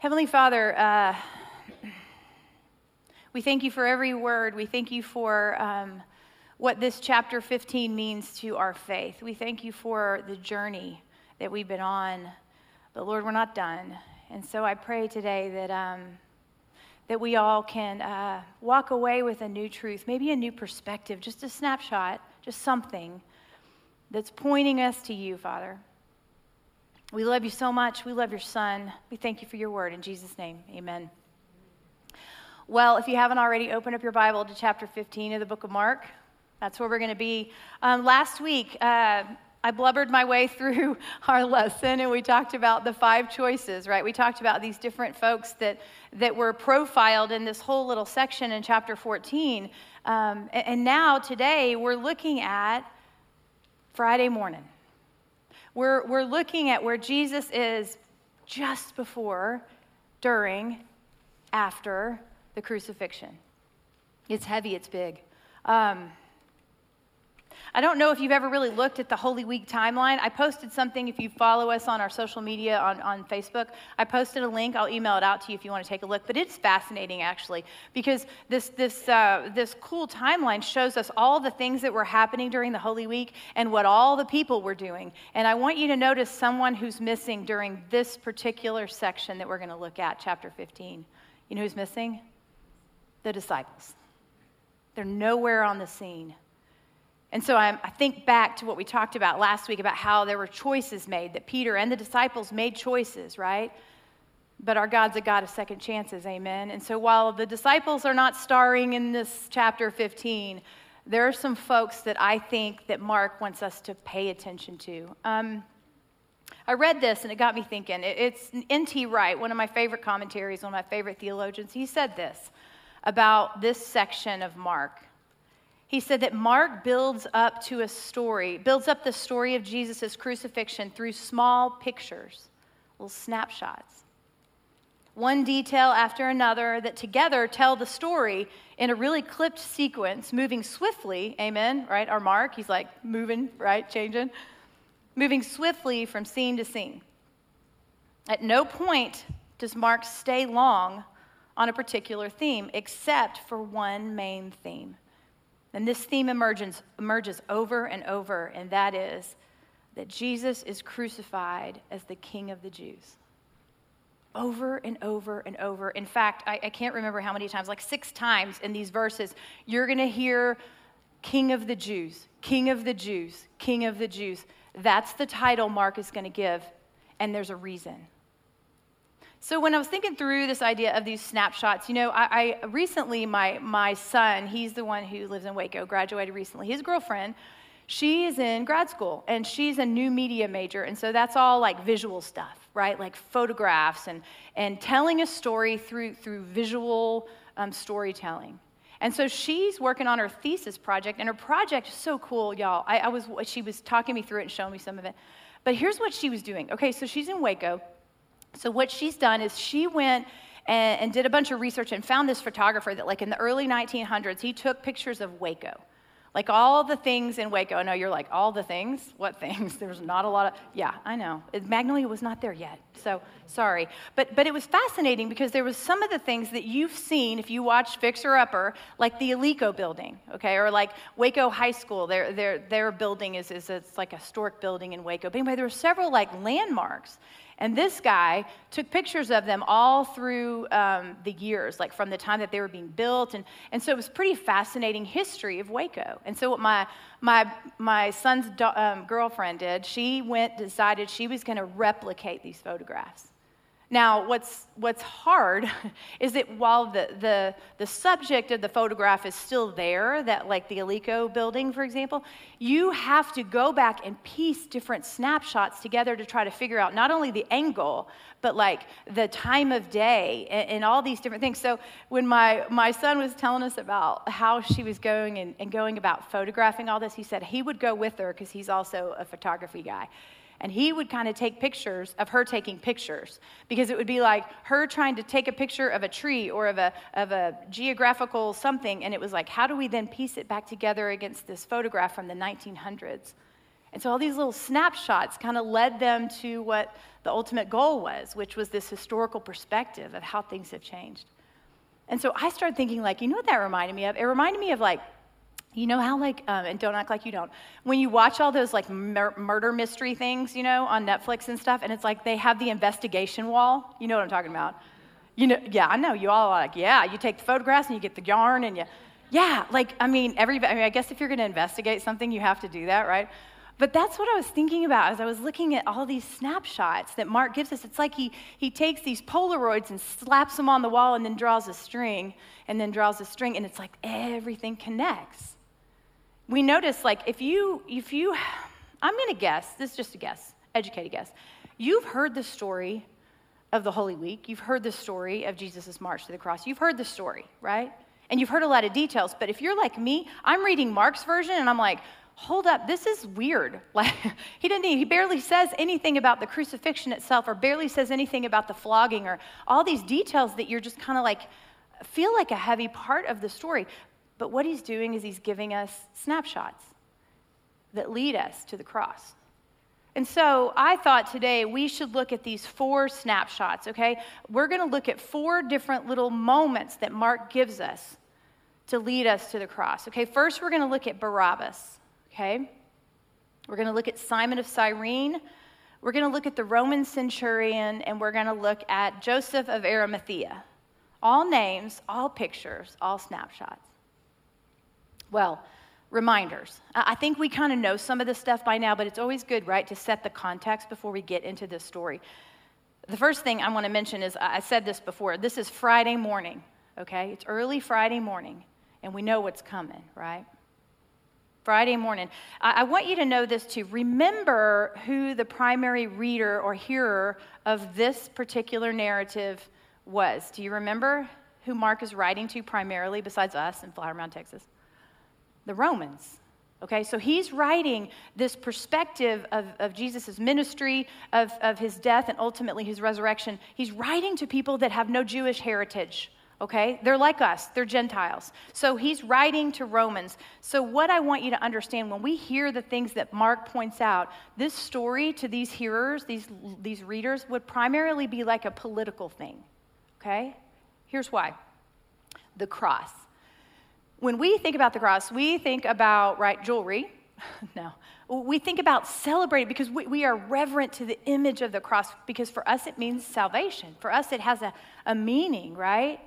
Heavenly Father, uh, we thank you for every word. We thank you for um, what this chapter 15 means to our faith. We thank you for the journey that we've been on. But Lord, we're not done. And so I pray today that, um, that we all can uh, walk away with a new truth, maybe a new perspective, just a snapshot, just something that's pointing us to you, Father. We love you so much. We love your son. We thank you for your word. In Jesus' name, amen. Well, if you haven't already, open up your Bible to chapter 15 of the book of Mark. That's where we're going to be. Um, last week, uh, I blubbered my way through our lesson and we talked about the five choices, right? We talked about these different folks that, that were profiled in this whole little section in chapter 14. Um, and, and now, today, we're looking at Friday morning. We're, we're looking at where Jesus is just before, during, after the crucifixion. It's heavy, it's big. Um, I don't know if you've ever really looked at the Holy Week timeline. I posted something, if you follow us on our social media on, on Facebook, I posted a link. I'll email it out to you if you want to take a look. But it's fascinating, actually, because this, this, uh, this cool timeline shows us all the things that were happening during the Holy Week and what all the people were doing. And I want you to notice someone who's missing during this particular section that we're going to look at, chapter 15. You know who's missing? The disciples. They're nowhere on the scene. And so I, I think back to what we talked about last week about how there were choices made, that Peter and the disciples made choices, right? But our God's a God of second chances, amen. And so while the disciples are not starring in this chapter 15, there are some folks that I think that Mark wants us to pay attention to. Um, I read this and it got me thinking. It's N.T. Wright, one of my favorite commentaries, one of my favorite theologians. He said this about this section of Mark. He said that Mark builds up to a story, builds up the story of Jesus' crucifixion through small pictures, little snapshots. One detail after another that together tell the story in a really clipped sequence, moving swiftly, amen, right? Our Mark, he's like moving, right? Changing, moving swiftly from scene to scene. At no point does Mark stay long on a particular theme, except for one main theme and this theme emerges, emerges over and over, and that is that Jesus is crucified as the King of the Jews. Over and over and over. In fact, I, I can't remember how many times, like six times in these verses, you're going to hear King of the Jews, King of the Jews, King of the Jews. That's the title Mark is going to give, and there's a reason. So when I was thinking through this idea of these snapshots, you know, I, I, recently my my son, he's the one who lives in Waco, graduated recently. His girlfriend, she is in grad school and she's a new media major, and so that's all like visual stuff, right? Like photographs and and telling a story through through visual um, storytelling. And so she's working on her thesis project, and her project is so cool, y'all. I, I was she was talking me through it and showing me some of it. But here's what she was doing. Okay, so she's in Waco so, what she's done is she went and, and, did a bunch of research and found this photographer that, like, in the early 1900s, he took pictures of Waco. Like all the things in Waco. I know you're like, all the things? What things? There's not a lot of, yeah, I know. Magnolia was not there yet, so sorry. But, but it was fascinating because there was some of the things that you've seen if you watch Fixer Upper, like the Alico building, okay, or like Waco High School. Their, their, their building is, is it's like a historic building in Waco. But anyway, there were several like landmarks and this guy took pictures of them all through um, the years, like from the time that they were being built. And, and so it was pretty fascinating history of Waco. And so what my, my, my son's do, um, girlfriend did, she went, decided she was going to replicate these photographs. Now, what's, what's hard is that while the, the, the subject of the photograph is still there, that like the Alico building, for example, you have to go back and piece different snapshots together to try to figure out not only the angle, but like the time of day and, and all these different things. So when my, my son was telling us about how she was going and, and going about photographing all this, he said he would go with her because he's also a photography guy. And he would kind of take pictures of her taking pictures because it would be like her trying to take a picture of a tree or of a, of a geographical something. And it was like, how do we then piece it back together against this photograph from the 1900s? And so all these little snapshots kind of led them to what the ultimate goal was, which was this historical perspective of how things have changed. And so I started thinking, like, you know what that reminded me of? It reminded me of like you know how, like, um, and don't act like you don't. When you watch all those, like, mur- murder mystery things, you know, on Netflix and stuff, and it's like they have the investigation wall. You know what I'm talking about? You know, yeah, I know. You all like, yeah, you take the photographs and you get the yarn and you, yeah, like, I mean, everybody, I mean, I guess if you're going to investigate something, you have to do that, right? But that's what I was thinking about as I was looking at all these snapshots that Mark gives us. It's like he, he takes these Polaroids and slaps them on the wall and then draws a string and then draws a string, and it's like everything connects we notice like if you if you i'm going to guess this is just a guess educated guess. You've heard the story of the holy week. You've heard the story of jesus' march to the cross. You've heard the story right? And you've heard a lot of details. But if you're like me i'm reading mark's version and i'm like hold up this is weird. Like he didn't he barely says anything about the crucifixion itself or barely says anything about the flogging or all these details that you're just kind of like feel like a heavy part of the story but what he's doing is he's giving us snapshots that lead us to the cross. And so I thought today we should look at these four snapshots, okay? We're going to look at four different little moments that Mark gives us to lead us to the cross. Okay, first we're going to look at Barabbas, okay? We're going to look at Simon of Cyrene. We're going to look at the Roman centurion, and we're going to look at Joseph of Arimathea. All names, all pictures, all snapshots. Well, reminders. I think we kind of know some of this stuff by now, but it's always good, right, to set the context before we get into this story. The first thing I want to mention is I said this before. This is Friday morning, okay? It's early Friday morning, and we know what's coming, right? Friday morning. I, want you to know this too. Remember who the primary reader or hearer of this particular narrative was. Do you remember who Mark is writing to primarily, besides us in Flower Mound, Texas? The Romans. Okay, so he's writing this perspective of, of Jesus' ministry, of, of his death, and ultimately his resurrection. He's writing to people that have no Jewish heritage. Okay, they're like us, they're Gentiles. So he's writing to Romans. So, what I want you to understand when we hear the things that Mark points out, this story to these hearers, these, these readers, would primarily be like a political thing. Okay, here's why the cross when we think about the cross, we think about, right, jewelry. no. We think about celebrating because we, we, are reverent to the image of the cross because for us it means salvation. For us it has a, a meaning, right?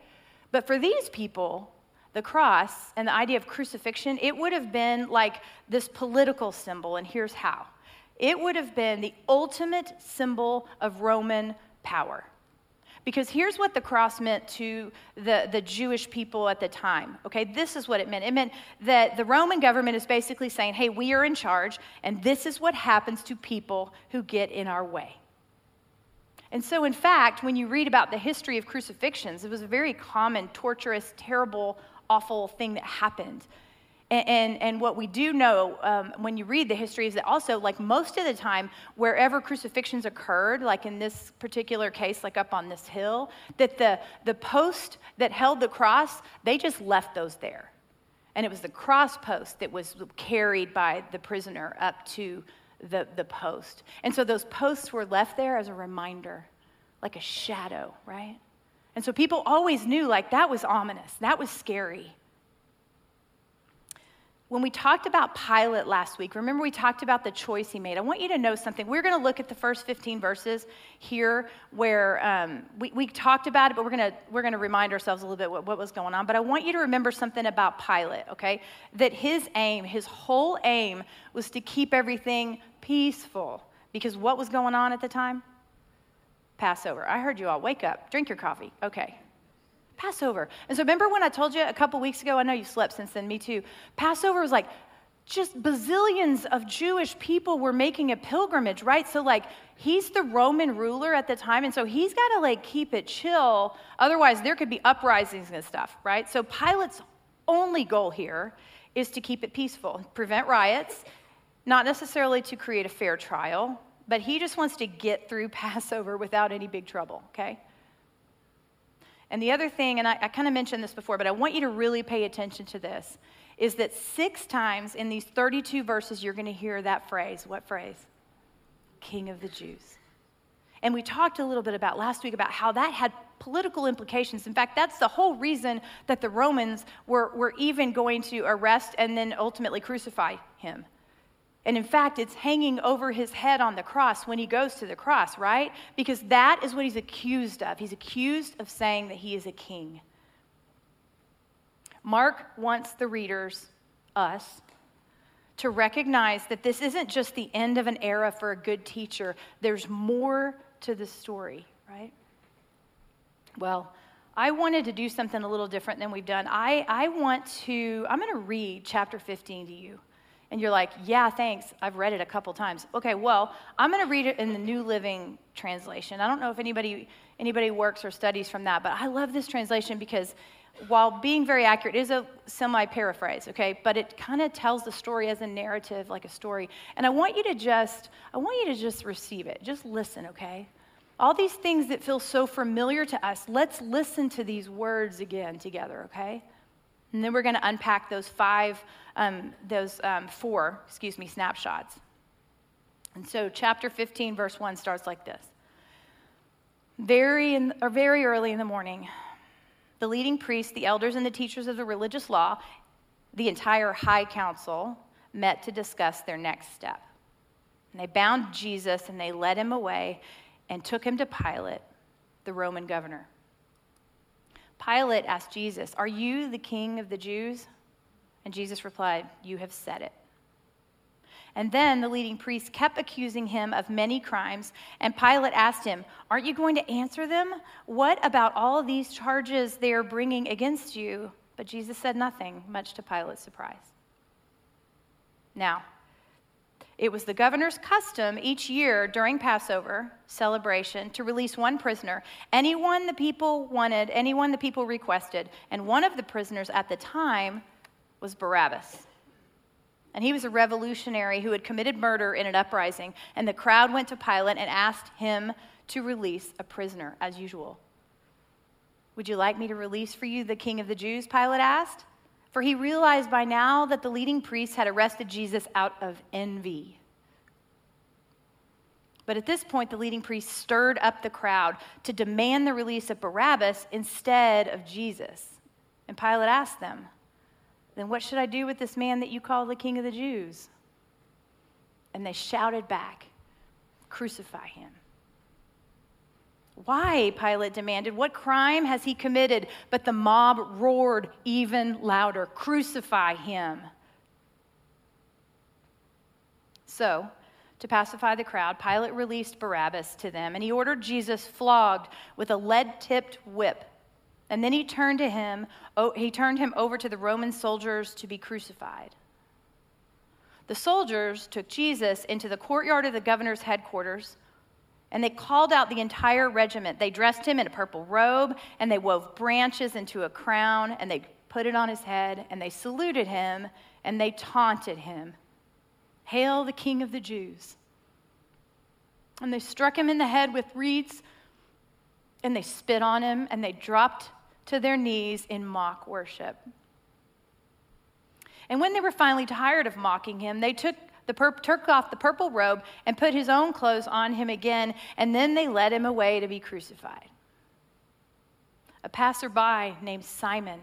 But for these people, the cross and the idea of crucifixion, it would have been like this political symbol, and here's how it would have been the ultimate symbol of Roman power. Because here's what the cross meant to the, the Jewish people at the time. Okay, this is what it meant. It meant that the Roman government is basically saying, hey, we are in charge, and this is what happens to people who get in our way. And so, in fact, when you read about the history of crucifixions, it was a very common, torturous, terrible, awful thing that happened. And, and, and, what we do know um, when you read the history is that also, like most of the time, wherever crucifixions occurred, like in this particular case, like up on this hill, that the, the post that held the cross, they just left those there. And it was the cross post that was carried by the prisoner up to the, the post. And so those posts were left there as a reminder, like a shadow, right? And so people always knew, like, that was ominous, that was scary when we talked about Pilate last week, remember we talked about the choice he made. I want you to know something. We're going to look at the first 15 verses here where um, we, we talked about it, but we're going to we're going to remind ourselves a little bit what, what was going on. But I want you to remember something about Pilate, okay? That his aim, his whole aim, was to keep everything peaceful. Because what was going on at the time? Passover. I heard you all. Wake up, drink your coffee. Okay, Passover. And so remember when I told you a couple weeks ago, I know you slept since then, me too. Passover was like just bazillions of Jewish people were making a pilgrimage, right? So like he's the Roman ruler at the time, and so he's got to like keep it chill. Otherwise, there could be uprisings and stuff, right? So Pilate's only goal here is to keep it peaceful, prevent riots, not necessarily to create a fair trial, but he just wants to get through Passover without any big trouble, okay? And the other thing, and I, I kind of mentioned this before, but I want you to really pay attention to this, is that six times in these 32 verses, you're going to hear that phrase. What phrase? King of the Jews. And we talked a little bit about last week about how that had political implications. In fact, that's the whole reason that the Romans were, were even going to arrest and then ultimately crucify him. And in fact, it's hanging over his head on the cross when he goes to the cross, right? Because that is what he's accused of. He's accused of saying that he is a king. Mark wants the readers, us, to recognize that this isn't just the end of an era for a good teacher, there's more to the story, right? Well, I wanted to do something a little different than we've done. I, I want to, I'm going to read chapter 15 to you. And you're like, yeah, thanks. I've read it a couple times. Okay, well, I'm going to read it in the New Living Translation. I don't know if anybody anybody works or studies from that, but I love this translation because while being very accurate, it is a semi paraphrase, okay? But it kind of tells the story as a narrative, like a story. And I want you to just, I want you to just receive it. Just listen, okay? All these things that feel so familiar to us, let's listen to these words again together, okay? And then we're going to unpack those five, um, those um, four, excuse me, snapshots. And so, chapter 15, verse 1 starts like this. Very, in, or very early in the morning, the leading priests, the elders, and the teachers of the religious law, the entire high council, met to discuss their next step. And they bound Jesus and they led him away and took him to Pilate, the Roman governor. Pilate asked Jesus, Are you the king of the Jews? And Jesus replied, You have said it. And then the leading priests kept accusing him of many crimes. And Pilate asked him, Aren't you going to answer them? What about all these charges they are bringing against you? But Jesus said nothing, much to Pilate's surprise. Now, it was the governor's custom each year during Passover celebration to release one prisoner, anyone the people wanted, anyone the people requested. And one of the prisoners at the time was Barabbas. And he was a revolutionary who had committed murder in an uprising. And the crowd went to Pilate and asked him to release a prisoner, as usual. Would you like me to release for you the king of the Jews? Pilate asked. For he realized by now that the leading priests had arrested Jesus out of envy. But at this point, the leading priests stirred up the crowd to demand the release of Barabbas instead of Jesus. And Pilate asked them, Then what should I do with this man that you call the king of the Jews? And they shouted back, Crucify him. Why? Pilate demanded. What crime has he committed? But the mob roared even louder Crucify him. So, to pacify the crowd, Pilate released Barabbas to them, and he ordered Jesus flogged with a lead tipped whip. And then he turned to him, he turned him over to the Roman soldiers to be crucified. The soldiers took Jesus into the courtyard of the governor's headquarters and they called out the entire regiment. They dressed him in a purple robe, and they wove branches into a crown, and they put it on his head, and they saluted him, and they taunted him Hail the King of the Jews! And they struck him in the head with reeds, and they spit on him, and they dropped to their knees in mock worship. And when they were finally tired of mocking him, they took the pur- took off the purple robe and put his own clothes on him again, and then they led him away to be crucified. A passerby named Simon,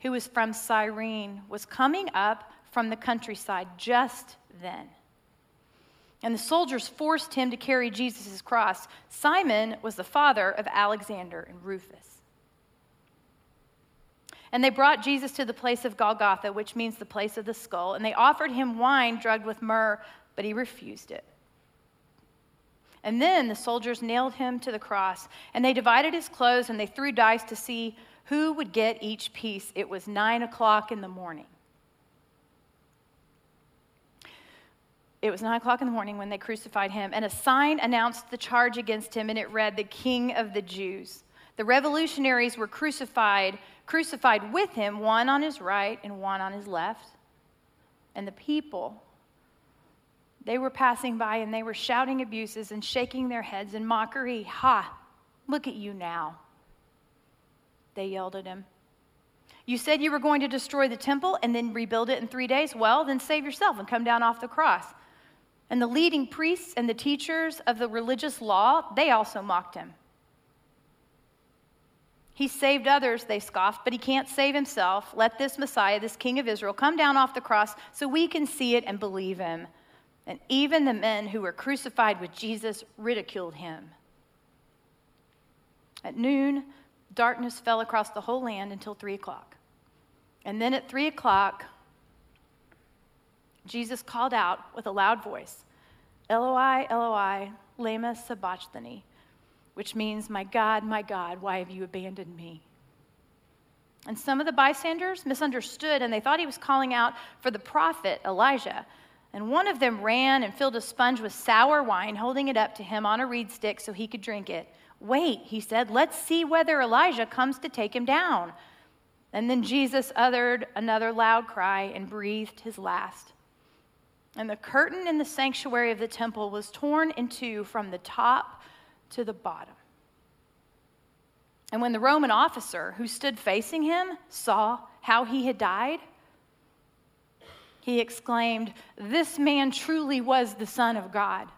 who was from Cyrene, was coming up from the countryside just then. And the soldiers forced him to carry Jesus' cross. Simon was the father of Alexander and Rufus. And they brought Jesus to the place of Golgotha, which means the place of the skull, and they offered him wine drugged with myrrh, but he refused it. And then the soldiers nailed him to the cross, and they divided his clothes, and they threw dice to see who would get each piece. It was nine o'clock in the morning. It was nine o'clock in the morning when they crucified him, and a sign announced the charge against him, and it read, The King of the Jews. The revolutionaries were crucified crucified with him, one on his right and one on his left. And the people, they were passing by and they were shouting abuses and shaking their heads in mockery. Ha, look at you now. They yelled at him. You said you were going to destroy the temple and then rebuild it in three days. Well, then save yourself and come down off the cross. And the leading priests and the teachers of the religious law, they also mocked him. He saved others, they scoffed, but he can't save himself. Let this Messiah, this King of Israel, come down off the cross so we can see it and believe him. And even the men who were crucified with Jesus ridiculed him. At noon, darkness fell across the whole land until three o'clock. And then at three o'clock, Jesus called out with a loud voice, Eloi, Eloi, lama sabachthani, which means, My God, my God, why have you abandoned me? And some of the bystanders misunderstood and they thought he was calling out for the prophet Elijah. And one of them ran and filled a sponge with sour wine, holding it up to him on a reed stick so he could drink it. Wait, he said, let's see whether Elijah comes to take him down. And then Jesus uttered another loud cry and breathed his last. And the curtain in the sanctuary of the temple was torn in two from the top to the bottom. And when the Roman officer who stood facing him saw how he had died, he exclaimed, This man truly was the Son of God.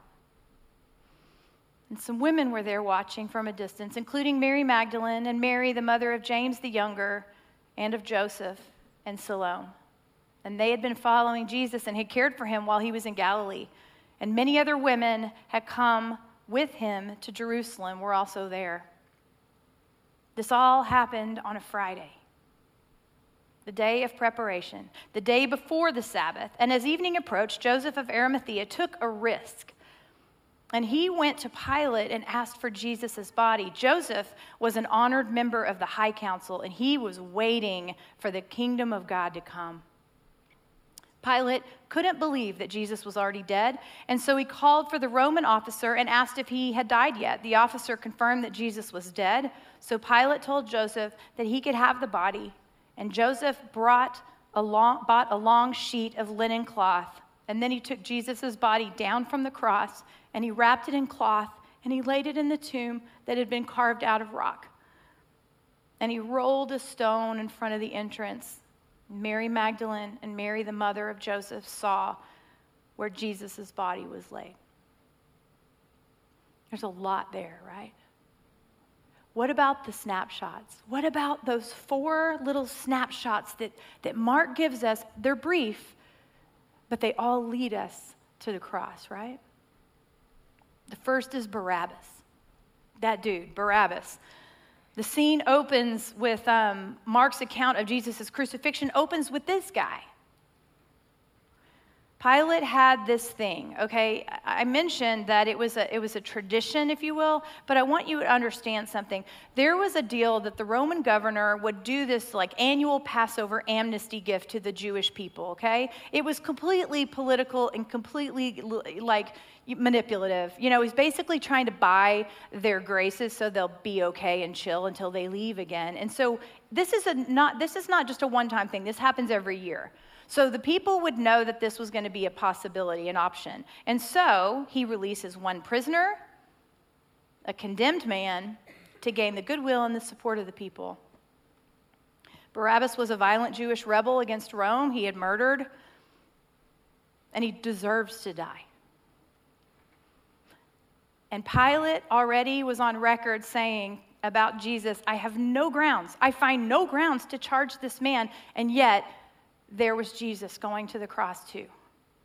And some women were there watching from a distance, including Mary Magdalene and Mary, the mother of James the Younger, and of Joseph and Salome. And they had been following Jesus and had cared for him while he was in Galilee. And many other women had come with him to Jerusalem, were also there. This all happened on a Friday, the day of preparation, the day before the Sabbath. And as evening approached, Joseph of Arimathea took a risk and he went to Pilate and asked for Jesus' body. Joseph was an honored member of the high council, and he was waiting for the kingdom of God to come. Pilate couldn't believe that Jesus was already dead, and so he called for the Roman officer and asked if he had died yet. The officer confirmed that Jesus was dead, so Pilate told Joseph that he could have the body, and Joseph brought a long, bought a long sheet of linen cloth, and then he took Jesus' body down from the cross and he wrapped it in cloth and he laid it in the tomb that had been carved out of rock. And he rolled a stone in front of the entrance. Mary Magdalene and Mary, the mother of Joseph, saw where Jesus' body was laid. There's a lot there, right? What about the snapshots? What about those four little snapshots that, that Mark gives us? They're brief, but they all lead us to the cross, right? The first is Barabbas. That dude, Barabbas. The scene opens with um, Mark's account of Jesus' crucifixion, opens with this guy. Pilate had this thing, okay? I mentioned that it was, a, it was a tradition, if you will, but I want you to understand something. There was a deal that the Roman governor would do this like annual Passover amnesty gift to the Jewish people, okay? It was completely political and completely like manipulative. You know, he's basically trying to buy their graces so they'll be okay and chill until they leave again. And so this is a not this is not just a one-time thing. This happens every year. So the people would know that this was going to be a possibility, an option. And so he releases one prisoner, a condemned man, to gain the goodwill and the support of the people. Barabbas was a violent Jewish rebel against Rome. He had murdered, and he deserves to die. And Pilate already was on record saying about Jesus, I have no grounds, I find no grounds to charge this man, and yet there was Jesus going to the cross too.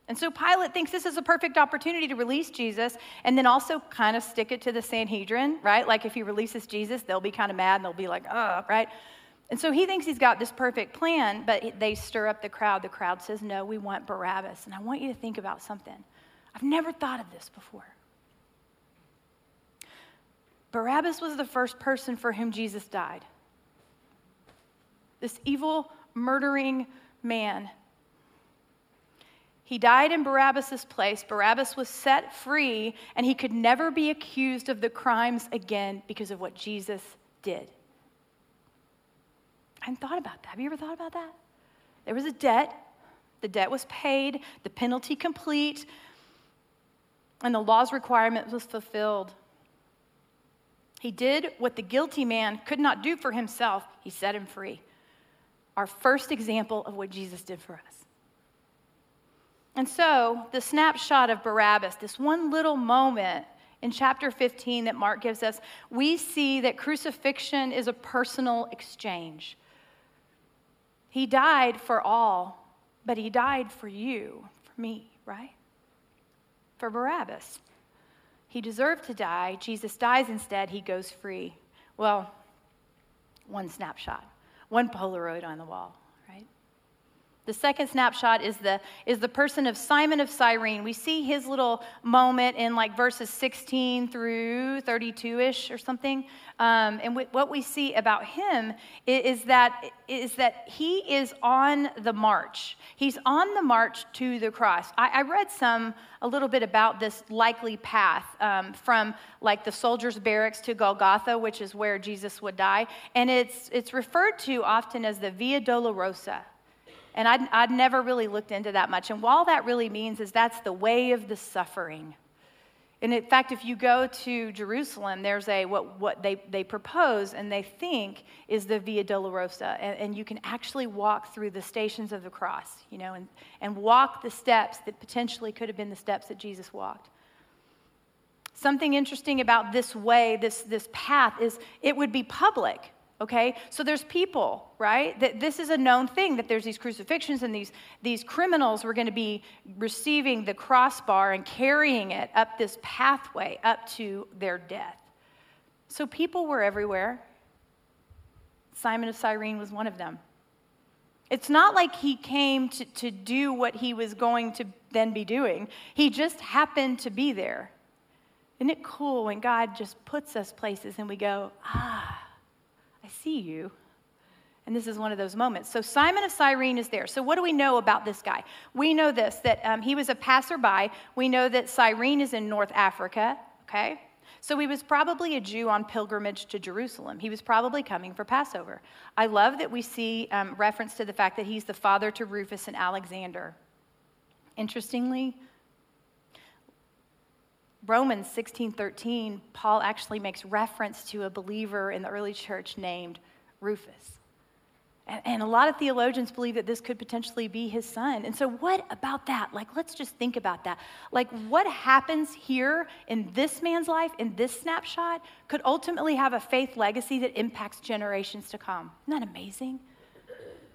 And so Pilate thinks this is a perfect opportunity to release Jesus and then also kind of stick it to the Sanhedrin, right? Like if he releases Jesus, they'll be kind of mad and they'll be like, oh, right? And so he thinks he's got this perfect plan, but they stir up the crowd. The crowd says, no, we want Barabbas. And I want you to think about something. I've never thought of this before. Barabbas was the first person for whom Jesus died. This evil, murdering, man. He died in Barabbas' place. Barabbas was set free, and he could never be accused of the crimes again because of what Jesus did. I hadn't thought about that. Have you ever thought about that? There was a debt, the debt was paid, the penalty complete, and the law's requirement was fulfilled. He did what the guilty man could not do for himself, he set him free. Our first example of what Jesus did for us. And so, the snapshot of Barabbas, this one little moment in chapter 15 that Mark gives us, we see that crucifixion is a personal exchange. He died for all, but he died for you, for me, right? For Barabbas. He deserved to die. Jesus dies instead. He goes free. Well, one snapshot, one Polaroid on the wall. The second snapshot is the, is the person of Simon of Cyrene. We see his little moment in like verses 16 through 32 ish or something. Um, and what we see about him is that, is that he is on the march. He's on the march to the cross. I, I read some, a little bit about this likely path um, from like the soldiers' barracks to Golgotha, which is where Jesus would die. And it's, it's referred to often as the Via Dolorosa. And I'd, I'd never really looked into that much. And all that really means is that's the way of the suffering. And in fact, if you go to Jerusalem, there's a what, what they, they propose and they think is the Via Dolorosa. And, and you can actually walk through the stations of the cross, you know, and, and walk the steps that potentially could have been the steps that Jesus walked. Something interesting about this way, this, this path, is it would be public okay? So there's people right that this is a known thing that there's these crucifixions and these these criminals were going to be receiving the crossbar and carrying it up this pathway up to their death. So people were everywhere. Simon of cyrene was one of them. It's not like he came to, to do what he was going to then be doing. He just happened to be there. Isn't it cool when god just puts us places and we go ah see you. And this is one of those moments. So Simon of Cyrene is there. So what do we know about this guy? We know this that um, he was a passerby. We know that Cyrene is in North Africa. Okay. So he was probably a Jew on pilgrimage to Jerusalem. He was probably coming for Passover. I love that we see um, reference to the fact that he's the father to Rufus and Alexander. Interestingly, Romans 16:13, Paul actually makes reference to a believer in the early church named Rufus. And, and, a lot of theologians believe that this could potentially be his son. And so, what about that? Like, let's just think about that. Like, what happens here in this man's life, in this snapshot, could ultimately have a faith legacy that impacts generations to come. Isn't that amazing?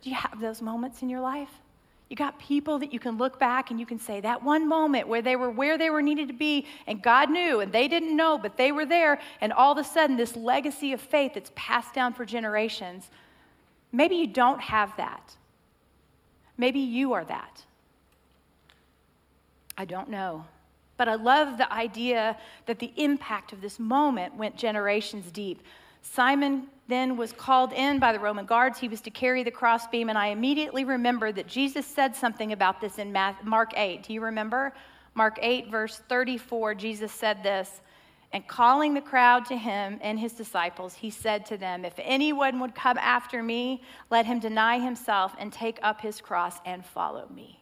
Do you have those moments in your life? You got people that you can look back and you can say that one moment where they were where they were needed to be and God knew and they didn't know, but they were there. And all of a sudden, this legacy of faith that's passed down for generations. Maybe you don't have that. Maybe you are that. I don't know. But I love the idea that the impact of this moment went generations deep. Simon then was called in by the Roman guards. He was to carry the crossbeam, and I immediately remembered that Jesus said something about this in Mark 8. Do you remember? Mark 8, verse 34, Jesus said this. And calling the crowd to him and his disciples, he said to them, If anyone would come after me, let him deny himself and take up his cross and follow me.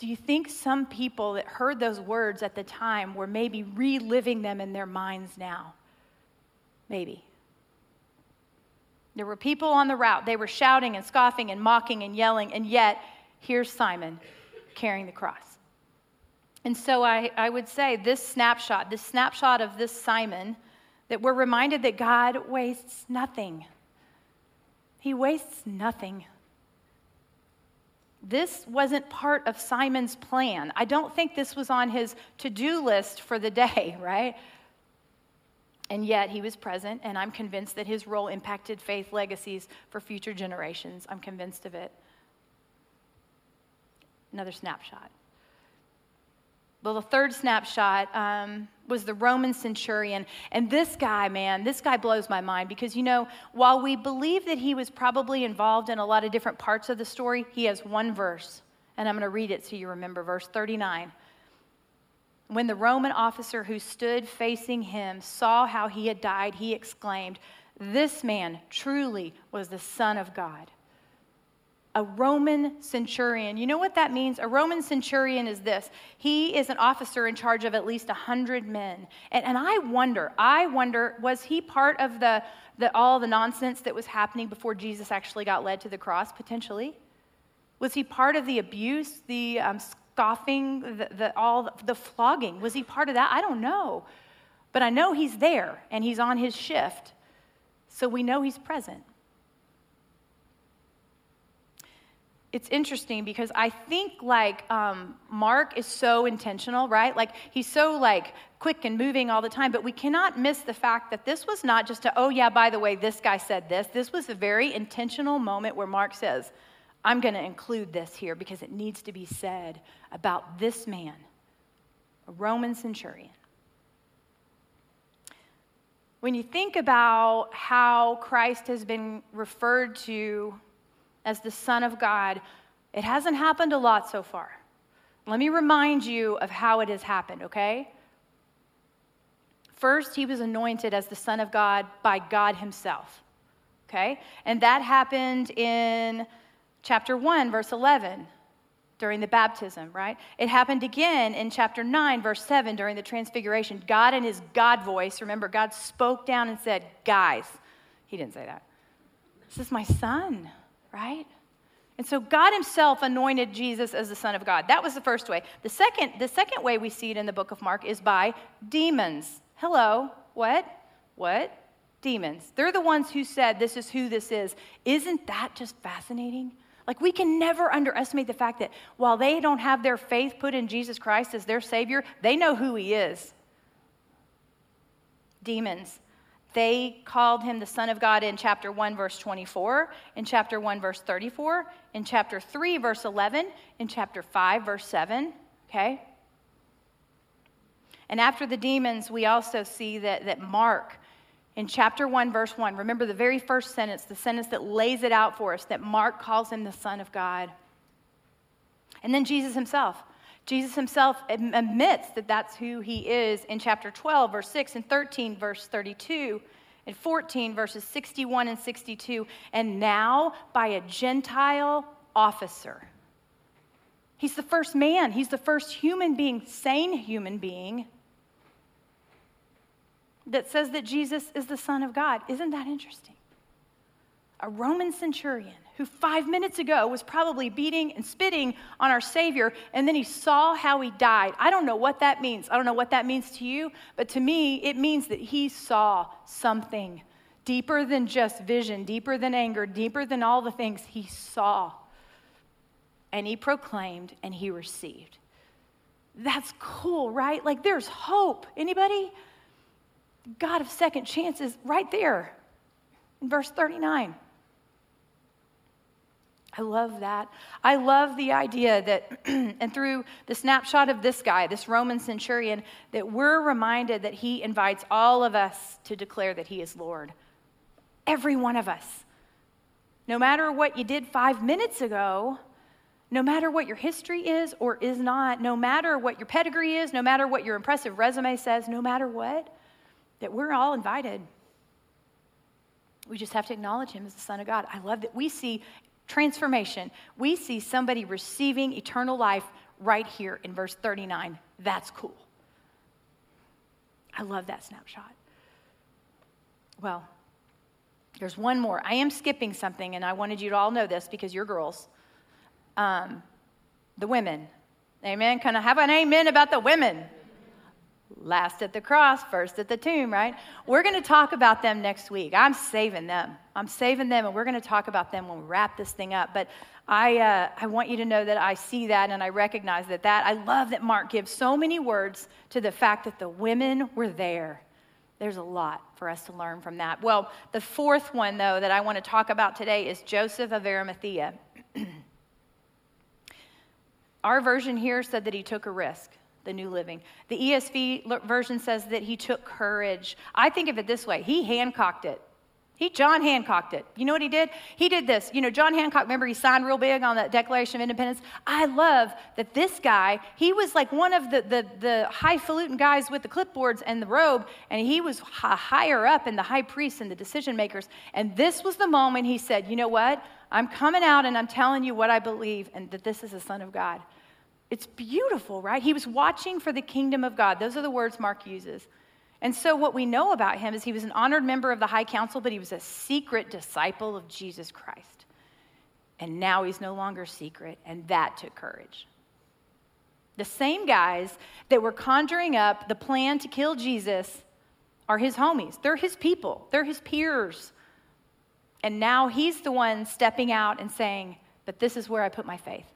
Do you think some people that heard those words at the time were maybe reliving them in their minds now? Maybe. There were people on the route. They were shouting and scoffing and mocking and yelling, and yet here's Simon carrying the cross. And so I, I would say this snapshot, this snapshot of this Simon, that we're reminded that God wastes nothing. He wastes nothing. This wasn't part of Simon's plan. I don't think this was on his to do list for the day, right? And yet he was present, and I'm convinced that his role impacted faith legacies for future generations. I'm convinced of it. Another snapshot. Well, the third snapshot um, was the Roman centurion. And this guy, man, this guy blows my mind because, you know, while we believe that he was probably involved in a lot of different parts of the story, he has one verse. And I'm going to read it so you remember verse 39. When the Roman officer who stood facing him saw how he had died, he exclaimed, This man truly was the Son of God. a Roman centurion. You know what that means? A Roman centurion is this he is an officer in charge of at least 100 men. And, and I wonder, I wonder, was he part of the, the, all the nonsense that was happening before Jesus actually got led to the cross, potentially? Was he part of the abuse, the um, scoffing, the, the, all the, flogging? Was he part of that? I don't know. But I know he's there and he's on his shift. So we know he's present. it's interesting because I think like um, Mark is so intentional, right? Like he's so like quick and moving all the time, but we cannot miss the fact that this was not just a, oh yeah, by the way, this guy said this. This was a very intentional moment where Mark says, I'm going to include this here because it needs to be said about this man, a Roman centurion. When you think about how Christ has been referred to as the Son of God, it hasn't happened a lot so far. Let me remind you of how it has happened, okay? First, he was anointed as the Son of God by God Himself, okay? And that happened in chapter 1, verse 11, during the baptism, right? It happened again in chapter 9, verse 7, during the transfiguration. God, in His God voice, remember, God spoke down and said, Guys, He didn't say that. This is my Son right? And so God himself anointed Jesus as the son of God. That was the first way. The second, the second way we see it in the book of Mark is by demons. Hello, what? What? Demons. They're the ones who said this is who this is. Isn't that just fascinating? Like, we can never underestimate the fact that while they don't have their faith put in Jesus Christ as their Savior, they know who He is. Demons. They called him the Son of God in chapter 1, verse 24, in chapter 1, verse 34, in chapter 3, verse 11, in chapter 5, verse 7. Okay? And after the demons, we also see that, that Mark, in chapter 1, verse 1, remember the very first sentence, the sentence that lays it out for us, that Mark calls him the Son of God. And then Jesus himself. Jesus himself admits that that's who he is in chapter 12, verse 6, and 13, verse 32, and 14, verses 61 and 62, and now by a Gentile officer. He's the first man, he's the first human being, sane human being, that says that Jesus is the Son of God. Isn't that interesting? A Roman centurion who five minutes ago was probably beating and spitting on our Savior, and then he saw how he died. I don't know what that means. I don't know what that means to you, but to me, it means that he saw something deeper than just vision, deeper than anger, deeper than all the things he saw. And he proclaimed and he received. That's cool, right? Like there's hope. Anybody? God of second chances right there in verse 39. I love that. I love the idea that, and through the snapshot of this guy, this Roman centurion, that we're reminded that he invites all of us to declare that he is Lord. Every one of us. No matter what you did five minutes ago, no matter what your history is or is not, no matter what your pedigree is, no matter what your impressive resume says, no matter what, that we're all invited. We just have to acknowledge him as the Son of God. I love that we see transformation. We see somebody receiving eternal life right here in verse 39. That's cool. I love that snapshot. Well, there's one more. I am skipping something, and I wanted you to all know this because you're girls. Um, the women. Amen. Can I have an amen about the women? Last at the cross, first at the tomb, right? We're going to talk about them next week. I'm saving them. I'm saving them, and we're going to talk about them when we wrap this thing up. But I, uh, I want you to know that I see that and I recognize that. That I love that Mark gives so many words to the fact that the women were there. There's a lot for us to learn from that. Well, the fourth one, though, that I want to talk about today is Joseph of Arimathea. Our version here said that he took a risk the New Living. The ESV version says that he took courage. I think of it this way he Hancocked it. He John Hancocked it. You know what he did? He did this. You know, John Hancock, remember he signed real big on the Declaration of Independence? I love that this guy, he was like one of the, the, the highfalutin guys with the clipboards and the robe, and he was higher up in the high priests and the decision makers. And this was the moment he said, You know what? I'm coming out and I'm telling you what I believe, and that this is the Son of God. It's beautiful, right? He was watching for the kingdom of God. Those are the words Mark uses. And so, what we know about him is he was an honored member of the High Council, but he was a secret disciple of Jesus Christ. And now he's no longer secret, and that took courage. The same guys that were conjuring up the plan to kill Jesus are his homies. They're his people, they're his peers. And now he's the one stepping out and saying, But this is where I put my faith.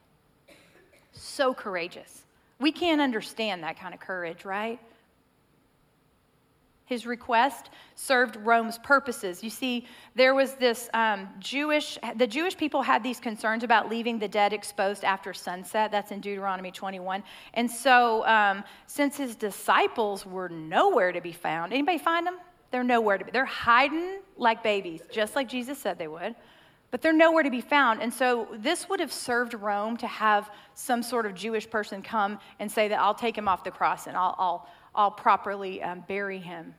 So courageous. We can't understand that kind of courage, right? His request served Rome's purposes. You see, there was this um, Jewish, the Jewish people had these concerns about leaving the dead exposed after sunset. That's in Deuteronomy 21. And so, um, since his disciples were nowhere to be found, anybody find them? They're nowhere to be. They're hiding like babies, just like Jesus said they would. But they're nowhere to be found. And so this would have served Rome to have some sort of Jewish person come and say that I'll take him off the cross and I'll, I'll, I'll properly um, bury him.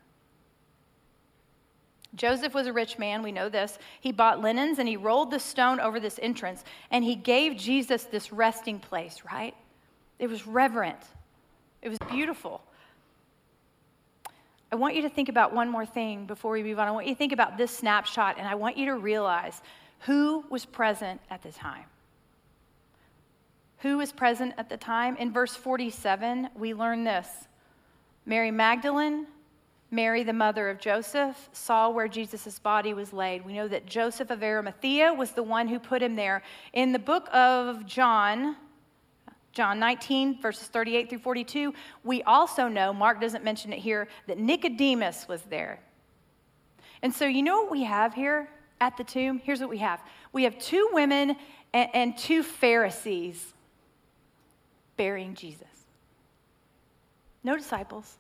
Joseph was a rich man, we know this. He bought linens and he rolled the stone over this entrance and he gave Jesus this resting place, right? It was reverent, it was beautiful. I want you to think about one more thing before we move on. I want you to think about this snapshot and I want you to realize who was present at the time. Who was present at the time? In verse 47, we learn this Mary Magdalene, Mary, the mother of Joseph, saw where Jesus' body was laid. We know that Joseph of Arimathea was the one who put him there. In the book of John, John 19, verses 38 through 42, we also know, Mark doesn't mention it here, that Nicodemus was there. And so, you know what we have here at the tomb? Here's what we have we have two women and, and two Pharisees burying Jesus. No disciples,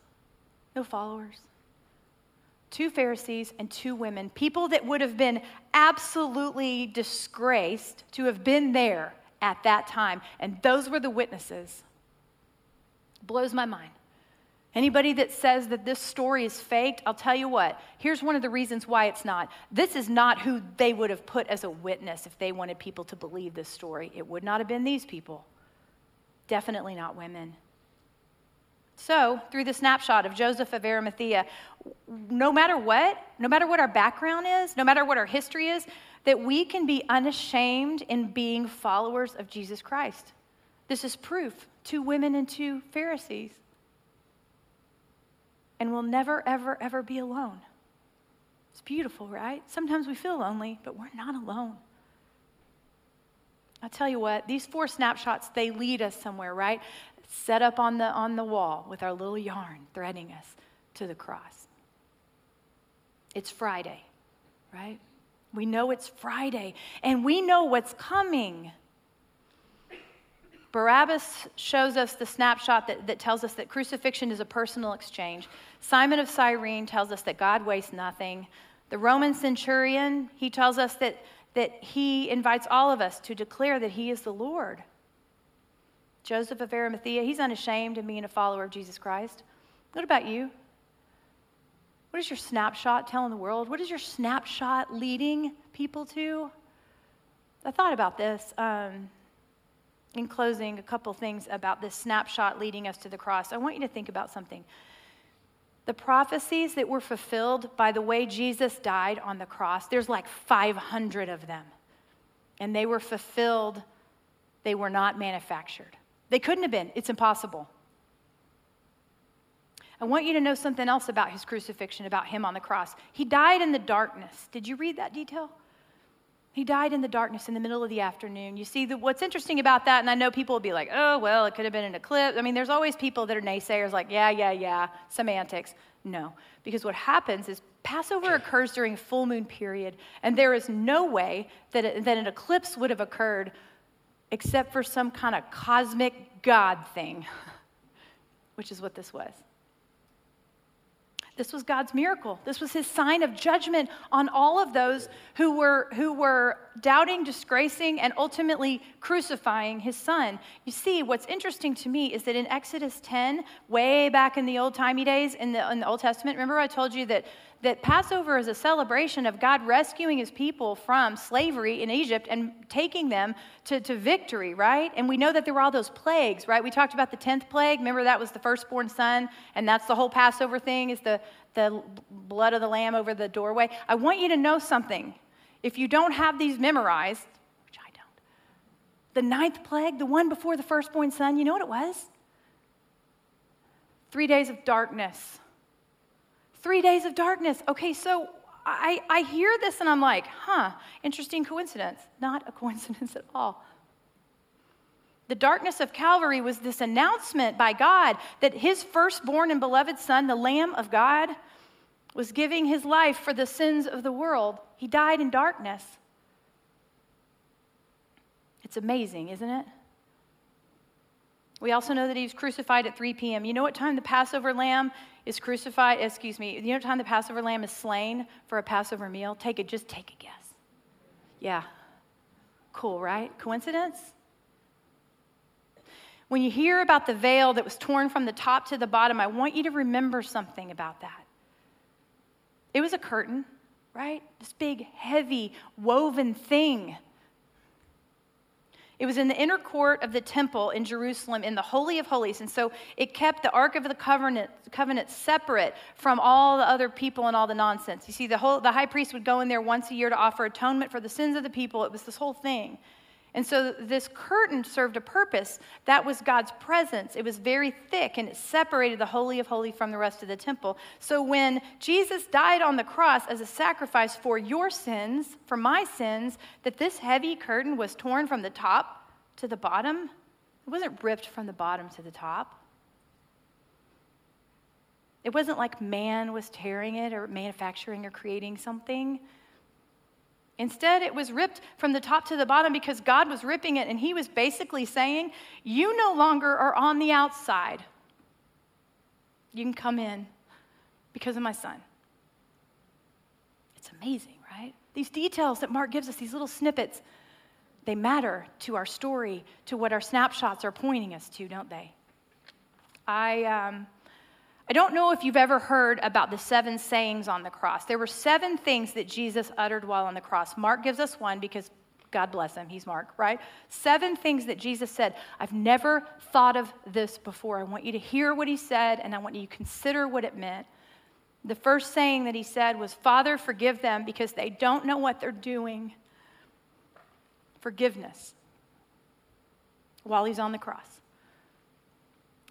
no followers. Two Pharisees and two women, people that would have been absolutely disgraced to have been there at that time. And those were the witnesses. Blows my mind. Anybody that says that this story is faked, I'll tell you what, here's one of the reasons why it's not. This is not who they would have put as a witness if they wanted people to believe this story. It would not have been these people. Definitely not women. So, through the snapshot of Joseph of Arimathea, no matter what, no matter what our background is, no matter what our history is, that we can be unashamed in being followers of Jesus Christ. This is proof two women and two Pharisees. And we'll never, ever, ever be alone. It's beautiful, right? Sometimes we feel lonely, but we're not alone. I'll tell you what, these four snapshots, they lead us somewhere, right? set up on the, on the wall with our little yarn threading us to the cross. It's Friday, right? We know it's Friday, and we know what's coming. Barabbas shows us the snapshot that, that tells us that crucifixion is a personal exchange. Simon of Cyrene tells us that God wastes nothing. The Roman centurion, he tells us that, that he invites all of us to declare that he is the Lord. Joseph of Arimathea, he's unashamed in being a follower of Jesus Christ. What about you? What is your snapshot telling the world? What is your snapshot leading people to? I thought about this. Um, in closing, a couple things about this snapshot leading us to the cross. I want you to think about something. The prophecies that were fulfilled by the way Jesus died on the cross, there's like 500 of them. And they were fulfilled, they were not manufactured. They couldn't have been, it's impossible. I want you to know something else about his crucifixion, about him on the cross. He died in the darkness. Did you read that detail? He died in the darkness in the middle of the afternoon. You see, the, what's interesting about that, and I know people will be like, oh, well, it could have been an eclipse. I mean, there's always people that are naysayers, like, yeah, yeah, yeah, semantics. No, because what happens is Passover occurs during full moon period, and there is no way that, it, that an eclipse would have occurred except for some kind of cosmic God thing, which is what this was. This was God's miracle. This was his sign of judgment on all of those who were, who were doubting, disgracing, and ultimately crucifying his son. You see, what's interesting to me is that in Exodus 10, way back in the old timey days in the, in the Old Testament, remember I told you that that Passover is a celebration of God rescuing his people from slavery in Egypt and taking them to, to victory, right? And we know that there were all those plagues, right? We talked about the 10th plague. Remember that was the firstborn son, and that's the whole Passover thing is the, the blood of the lamb over the doorway. I want you to know something. If you don't have these memorized, which I don't, the ninth plague, the one before the firstborn son, you know what it was? Three days of darkness Three days of darkness. Okay, so I, I hear this and I'm like, huh, interesting coincidence. Not a coincidence at all. The darkness of Calvary was this announcement by God that his firstborn and beloved son, the Lamb of God, was giving his life for the sins of the world. He died in darkness. It's amazing, isn't it? We also know that he was crucified at 3 p.m. You know what time the Passover lamb is crucified? Excuse me. You know what time the Passover lamb is slain for a Passover meal? Take it, just take a guess. Yeah. Cool, right? Coincidence? When you hear about the veil that was torn from the top to the bottom, I want you to remember something about that. It was a curtain, right? This big, heavy, woven thing it was in the inner court of the temple in Jerusalem in the Holy of Holies. And so it kept the Ark of the Covenant, covenant separate from all the other people and all the nonsense. You see, the, whole, the high priest would go in there once a year to offer atonement for the sins of the people. It was this whole thing. And so this curtain served a purpose. That was God's presence. It was very thick and it separated the Holy of Holies from the rest of the temple. So when Jesus died on the cross as a sacrifice for your sins, for my sins, that this heavy curtain was torn from the top to the bottom, it wasn't ripped from the bottom to the top. It wasn't like man was tearing it or manufacturing or creating something. Instead, it was ripped from the top to the bottom because God was ripping it, and He was basically saying, You no longer are on the outside. You can come in because of my son. It's amazing, right? These details that Mark gives us, these little snippets, they matter to our story, to what our snapshots are pointing us to, don't they? I. Um, I don't know if you've ever heard about the seven sayings on the cross. There were seven things that Jesus uttered while on the cross. Mark gives us one because God bless him, he's Mark, right? Seven things that Jesus said. I've never thought of this before. I want you to hear what he said and I want you to consider what it meant. The first saying that he said was, Father, forgive them because they don't know what they're doing. Forgiveness while he's on the cross.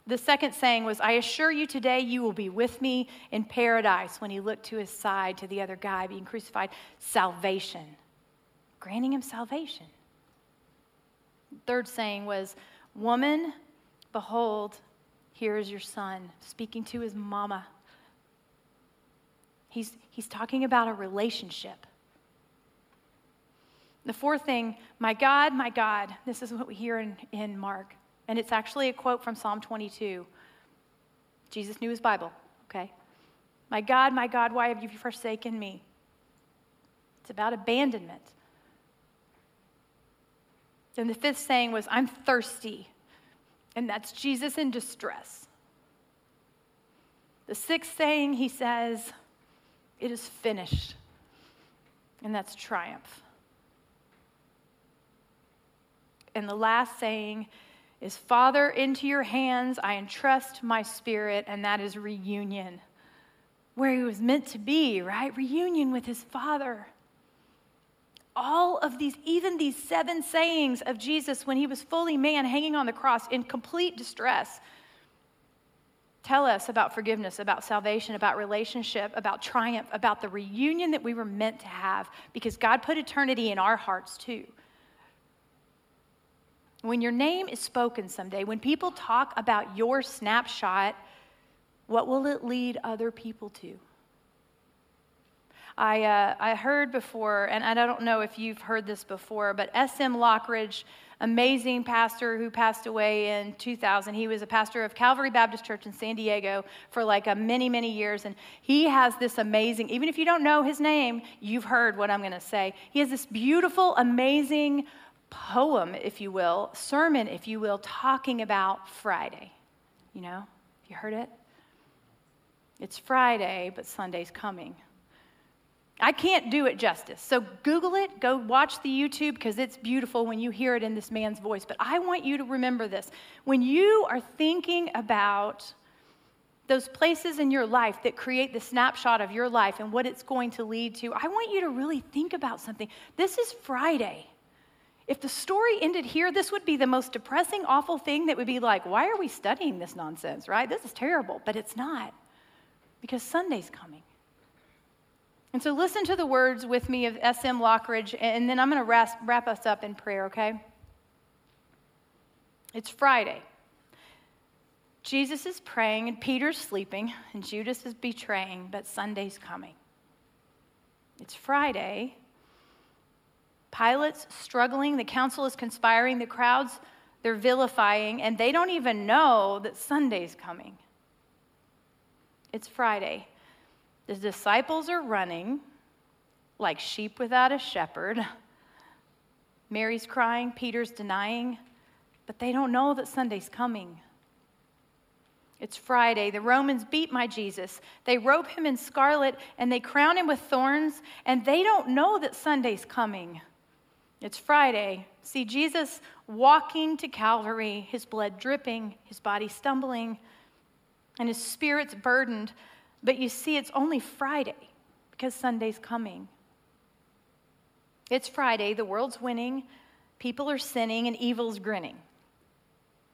The second saying was, I assure you today you will be with me in paradise when he looked to his side to the other guy being crucified. Salvation, granting him salvation. Third saying was, Woman, behold, here is your son, speaking to his mama. He's, he's talking about a relationship. The fourth thing, my God, my God, this is what we hear in, in Mark. And it's actually a quote from Psalm 22. Jesus knew his Bible, okay? My God, my God, why have you forsaken me? It's about abandonment. And the fifth saying was, I'm thirsty. And that's Jesus in distress. The sixth saying, he says, It is finished. And that's triumph. And the last saying is Father, into your hands I entrust my spirit, and that is reunion. Where he was meant to be, right? Reunion with his Father. All of these, even these seven sayings of Jesus when he was fully man hanging on the cross in complete distress, tell us about forgiveness, about salvation, about relationship, about triumph, about the reunion that we were meant to have because God put eternity in our hearts too. When your name is spoken someday, when people talk about your snapshot, what will it lead other people to? I, uh, I heard before, and I don't know if you've heard this before, but S.M. Lockridge, amazing pastor who passed away in 2000. He was a pastor of Calvary Baptist Church in San Diego for like a many, many years. And he has this amazing, even if you don't know his name, you've heard what I'm going to say. He has this beautiful, amazing poem, if you will, sermon, if you will, talking about Friday. You know, you heard it? It's Friday, but Sunday's coming. I can't do it justice. So Google it, go watch the YouTube because it's beautiful when you hear it in this man's voice. But I want you to remember this. When you are thinking about those places in your life that create the snapshot of your life and what it's going to lead to, I want you to really think about something. This is Friday. If the story ended here, this would be the most depressing, awful thing that would be like, why are we studying this nonsense, right? This is terrible. But it's not because Sunday's coming. And so listen to the words with me of S.M. Lockridge, and then I'm going to wrap, wrap us up in prayer, okay? It's Friday. Jesus is praying, and Peter's sleeping, and Judas is betraying, but Sunday's coming. It's Friday. Pilate's struggling, the council is conspiring, the crowds, they're vilifying, and they don't even know that Sunday's coming. It's Friday. The disciples are running like sheep without a shepherd. Mary's crying, Peter's denying, but they don't know that Sunday's coming. It's Friday. The Romans beat my Jesus. They robe him in scarlet and they crown him with thorns, and they don't know that Sunday's coming. It's Friday. See Jesus walking to Calvary, his blood dripping, his body stumbling, and his spirit's burdened. But you see, it's only Friday because Sunday's coming. It's Friday, the world's winning, people are sinning, and evil's grinning.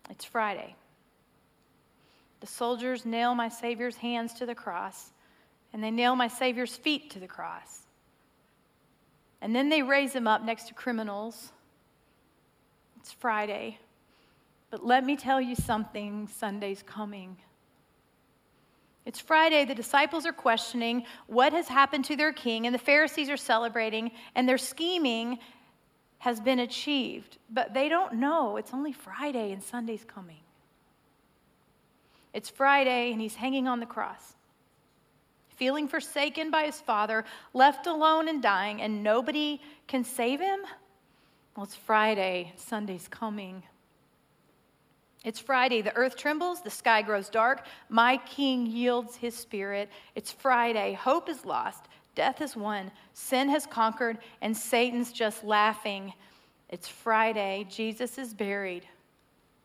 It's Friday. The soldiers nail my Savior's hands to the cross, and they nail my Savior's feet to the cross. And then they raise him up next to criminals. It's Friday. But let me tell you something Sunday's coming. It's Friday. The disciples are questioning what has happened to their king, and the Pharisees are celebrating, and their scheming has been achieved. But they don't know it's only Friday and Sunday's coming. It's Friday, and he's hanging on the cross, feeling forsaken by his father, left alone and dying, and nobody can save him. Well, it's Friday, Sunday's coming. It's Friday. The earth trembles, the sky grows dark. My king yields his spirit. It's Friday. Hope is lost, death is won, sin has conquered, and Satan's just laughing. It's Friday. Jesus is buried.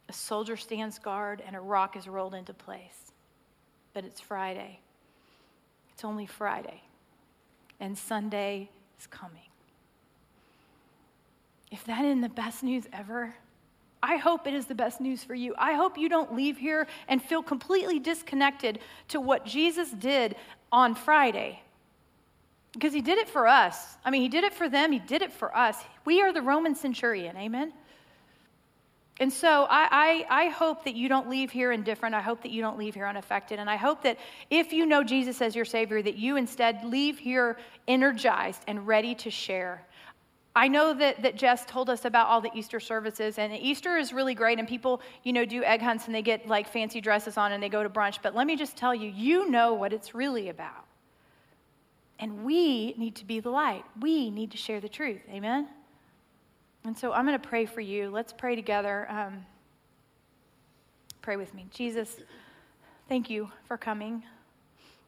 A soldier stands guard, and a rock is rolled into place. But it's Friday. It's only Friday. And Sunday is coming. If that isn't the best news ever, I hope it is the best news for you. I hope you don't leave here and feel completely disconnected to what Jesus did on Friday. Because he did it for us. I mean, he did it for them, he did it for us. We are the Roman centurion, amen? And so I, I, I, hope that you don't leave here indifferent. I hope that you don't leave here unaffected. And I hope that if you know Jesus as your Savior, that you instead leave here energized and ready to share I know that, that Jess told us about all the Easter services, and Easter is really great, and people, you know, do egg hunts and they get like fancy dresses on and they go to brunch. But let me just tell you, you know what it's really about. And we need to be the light. We need to share the truth. Amen? And so I'm going to pray for you. Let's pray together. Um, pray with me. Jesus, thank you for coming.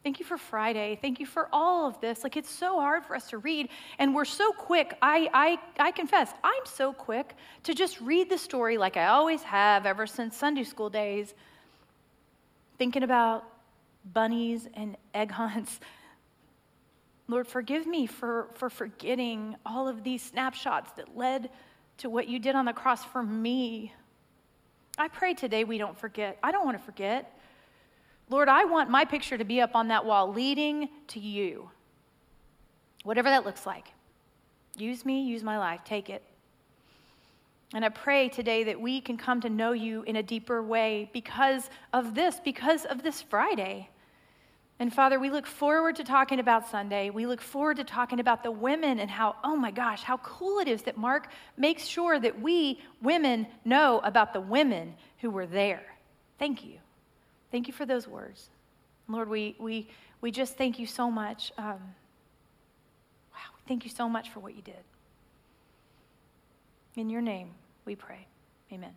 Thank you for Friday. Thank you for all of this. Like, it's so hard for us to read, and we're so quick. I, I, I confess, I'm so quick to just read the story like I always have ever since Sunday school days, thinking about bunnies and egg hunts. Lord, forgive me for, for forgetting all of these snapshots that led to what you did on the cross for me. I pray today we don't forget. I don't want to forget. Lord, I want my picture to be up on that wall leading to you. Whatever that looks like. Use me, use my life, take it. And I pray today that we can come to know you in a deeper way because of this, because of this Friday. And Father, we look forward to talking about Sunday. We look forward to talking about the women and how, oh my gosh, how cool it is that Mark makes sure that we women know about the women who were there. Thank you. Thank you for those words. Lord, we, we, we just thank you so much. Um, wow, thank you so much for what you did. In your name, we pray. Amen.